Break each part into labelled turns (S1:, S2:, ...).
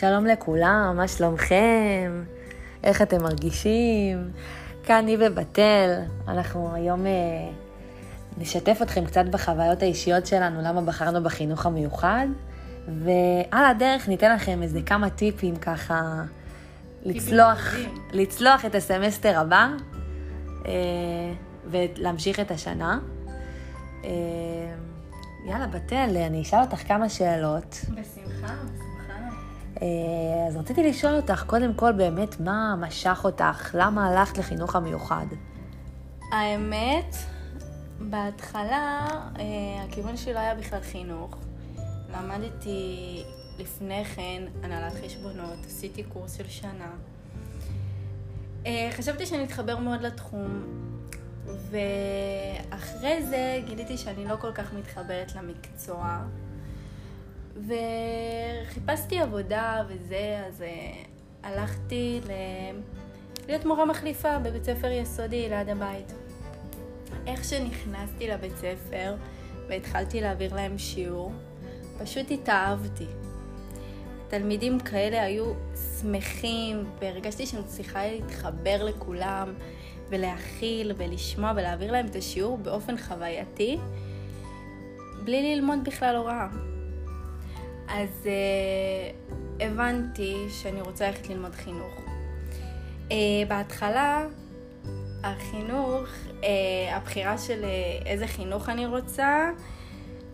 S1: שלום לכולם, מה שלומכם? איך אתם מרגישים? כאן ניבה בתל, אנחנו היום אה, נשתף אתכם קצת בחוויות האישיות שלנו, למה בחרנו בחינוך המיוחד, ועל הדרך ניתן לכם איזה כמה טיפים ככה לצלוח, לצלוח את הסמסטר הבא אה, ולהמשיך את השנה. אה, יאללה, בתל, אני אשאל אותך כמה שאלות.
S2: בשמחה,
S1: אז רציתי לשאול אותך, קודם כל, באמת, מה משך אותך? למה הלכת לחינוך המיוחד?
S2: האמת, בהתחלה אה, הכיוון שלי לא היה בכלל חינוך. למדתי לפני כן הנהלת חשבונות, עשיתי קורס של שנה. אה, חשבתי שאני אתחבר מאוד לתחום, ואחרי זה גיליתי שאני לא כל כך מתחברת למקצוע. וחיפשתי עבודה וזה, אז uh, הלכתי ל... להיות מורה מחליפה בבית ספר יסודי ליד הבית. איך שנכנסתי לבית ספר והתחלתי להעביר להם שיעור, פשוט התאהבתי. תלמידים כאלה היו שמחים, והרגשתי שאני צריכה להתחבר לכולם, ולהכיל, ולשמוע, ולהעביר להם את השיעור באופן חווייתי, בלי ללמוד בכלל הוראה. אז uh, הבנתי שאני רוצה ללכת ללמוד חינוך. Uh, בהתחלה, החינוך, uh, הבחירה של uh, איזה חינוך אני רוצה,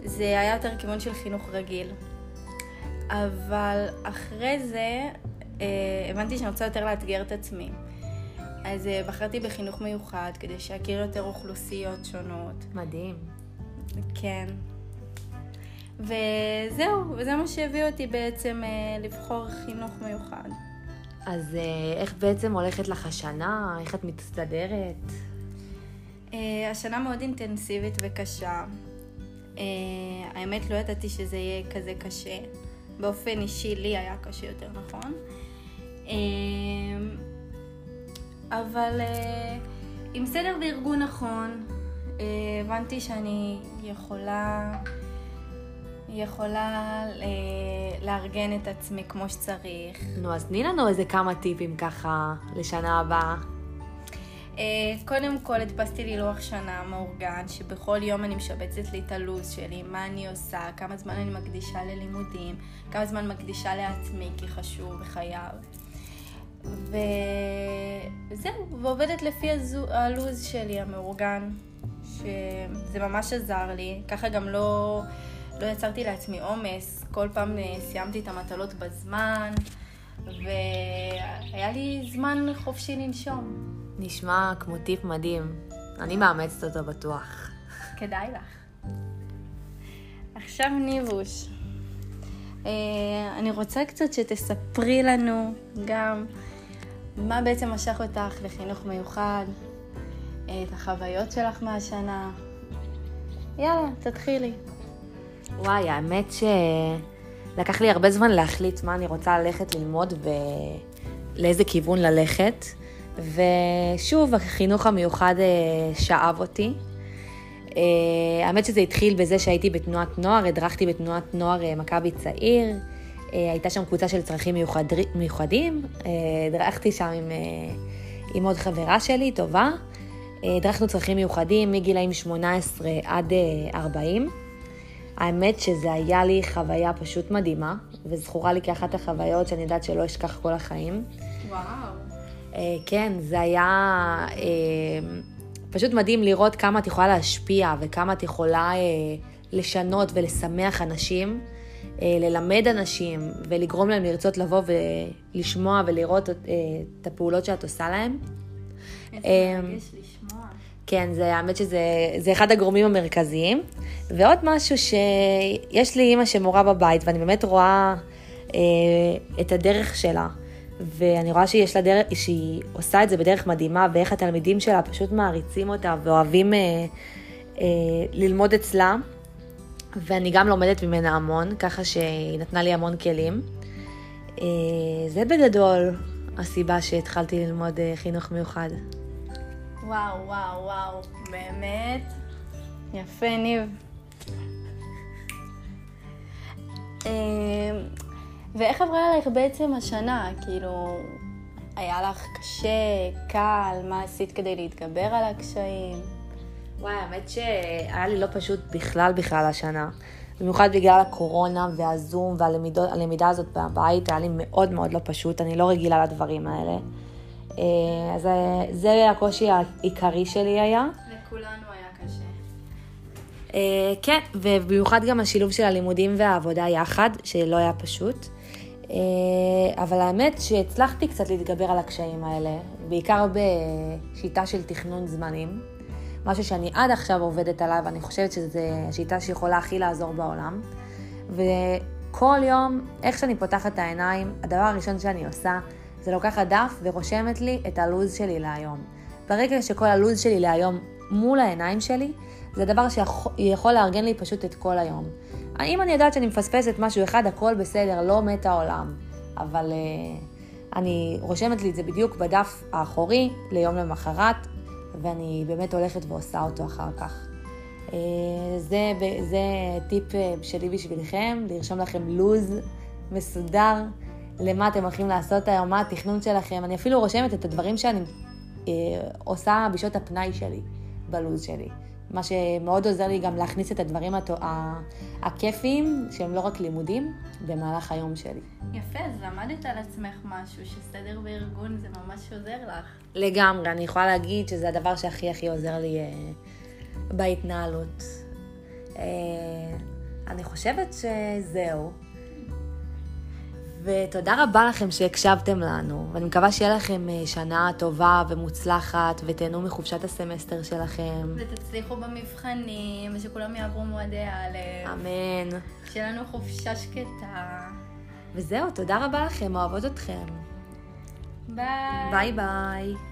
S2: זה היה יותר כיוון של חינוך רגיל. אבל אחרי זה uh, הבנתי שאני רוצה יותר לאתגר את עצמי. אז uh, בחרתי בחינוך מיוחד כדי שיכיר יותר אוכלוסיות שונות.
S1: מדהים.
S2: כן. וזהו, וזה מה שהביא אותי בעצם אה, לבחור חינוך מיוחד.
S1: אז אה, איך בעצם הולכת לך השנה? איך את מסתדרת?
S2: אה, השנה מאוד אינטנסיבית וקשה. האמת לא ידעתי שזה יהיה כזה קשה. באופן אישי לי היה קשה יותר, נכון? אבל עם סדר וארגון נכון, הבנתי שאני יכולה יכולה אה, לארגן את עצמי כמו שצריך.
S1: נו, אז תני לנו איזה כמה טיפים ככה לשנה הבאה.
S2: אה, קודם כל הדפסתי לי לוח שנה מאורגן, שבכל יום אני משבצת לי את הלו"ז שלי, מה אני עושה, כמה זמן אני מקדישה ללימודים, כמה זמן מקדישה לעצמי, כי חשוב וחייב. וזהו, ועובדת לפי הלו"ז שלי המאורגן, שזה ממש עזר לי, ככה גם לא... לא יצרתי לעצמי עומס, כל פעם אה, סיימתי את המטלות בזמן, והיה לי זמן חופשי לנשום.
S1: נשמע כמו טיפ מדהים. אני מאמצת אותו בטוח.
S2: כדאי לך. עכשיו ניבוש. אה, אני רוצה קצת שתספרי לנו גם מה בעצם משך אותך לחינוך מיוחד, אה, את החוויות שלך מהשנה. יאללה, תתחילי.
S1: וואי, האמת שלקח לי הרבה זמן להחליט מה אני רוצה ללכת ללמוד ולאיזה כיוון ללכת. ושוב, החינוך המיוחד אה, שאב אותי. אה, האמת שזה התחיל בזה שהייתי בתנועת נוער, הדרכתי בתנועת נוער אה, מכבי צעיר. הייתה שם קבוצה של צרכים מיוחד, מיוחדים. הדרכתי שם עם, עם עוד חברה שלי, טובה. הדרכנו צרכים מיוחדים מגילאים 18 עד 40. האמת שזה היה לי חוויה פשוט מדהימה, וזכורה לי כאחת החוויות שאני יודעת שלא אשכח כל החיים.
S2: וואו.
S1: Uh, כן, זה היה uh, פשוט מדהים לראות כמה את יכולה להשפיע וכמה את יכולה uh, לשנות ולשמח אנשים, ללמד אנשים ולגרום להם לרצות לבוא ולשמוע ולראות את הפעולות שאת עושה להם.
S2: איזה מרגש לשמוע.
S1: כן, זה, האמת שזה אחד הגורמים המרכזיים. ועוד משהו שיש לי אימא שמורה בבית, ואני באמת רואה אה, את הדרך שלה, ואני רואה שיש לה דרך, שהיא עושה את זה בדרך מדהימה, ואיך התלמידים שלה פשוט מעריצים אותה ואוהבים אה, אה, ללמוד אצלה. ואני גם לומדת ממנה המון, ככה שהיא נתנה לי המון כלים. אה, זה בגדול הסיבה שהתחלתי ללמוד אה, חינוך מיוחד.
S2: וואו, וואו, וואו, באמת יפה, ניב. אמ, ואיך עברה עלייך בעצם השנה? כאילו, היה לך קשה, קל, מה עשית כדי להתגבר על הקשיים?
S1: וואי, האמת שהיה לי לא פשוט בכלל בכלל השנה. במיוחד בגלל הקורונה והזום והלמידה הזאת בבית, היה לי מאוד מאוד לא פשוט, אני לא רגילה לדברים האלה. אה, אז אה, זה הקושי העיקרי שלי היה.
S2: לכולנו היה קשה.
S1: אה, כן, ובמיוחד גם השילוב של הלימודים והעבודה יחד, שלא היה פשוט. אבל האמת שהצלחתי קצת להתגבר על הקשיים האלה, בעיקר בשיטה של תכנון זמנים. משהו שאני עד עכשיו עובדת עליו, אני חושבת שזו השיטה שיכולה הכי לעזור בעולם. וכל יום, איך שאני פותחת את העיניים, הדבר הראשון שאני עושה, זה לוקחת דף ורושמת לי את הלו"ז שלי להיום. ברגע שכל הלו"ז שלי להיום מול העיניים שלי, זה דבר שיכול לארגן לי פשוט את כל היום. אם אני יודעת שאני מפספסת משהו אחד, הכל בסדר, לא מת העולם. אבל uh, אני רושמת לי את זה בדיוק בדף האחורי ליום למחרת, ואני באמת הולכת ועושה אותו אחר כך. אה, זה, זה טיפ אה, שלי בשבילכם, לרשום לכם לו"ז מסודר למה אתם הולכים לעשות היום, מה התכנון שלכם. אני אפילו רושמת את הדברים שאני אה, עושה בשעות הפנאי שלי, בלו"ז שלי. מה שמאוד עוזר לי גם להכניס את הדברים התו... הכיפיים, שהם לא רק לימודים, במהלך היום שלי.
S2: יפה, אז למדת על עצמך משהו, שסדר וארגון זה ממש עוזר לך.
S1: לגמרי, אני יכולה להגיד שזה הדבר שהכי הכי עוזר לי אה, בהתנהלות. אה, אני חושבת שזהו. ותודה רבה לכם שהקשבתם לנו, ואני מקווה שיהיה לכם אה, שנה טובה ומוצלחת, ותהנו מחופשת הסמסטר שלכם.
S2: ותצליחו במבחנים, ושכולם יעברו מועדי א'.
S1: אמן.
S2: שיהיה לנו חופשה שקטה.
S1: וזהו, תודה רבה לכם, אוהבות אתכם.
S2: ביי.
S1: ביי ביי.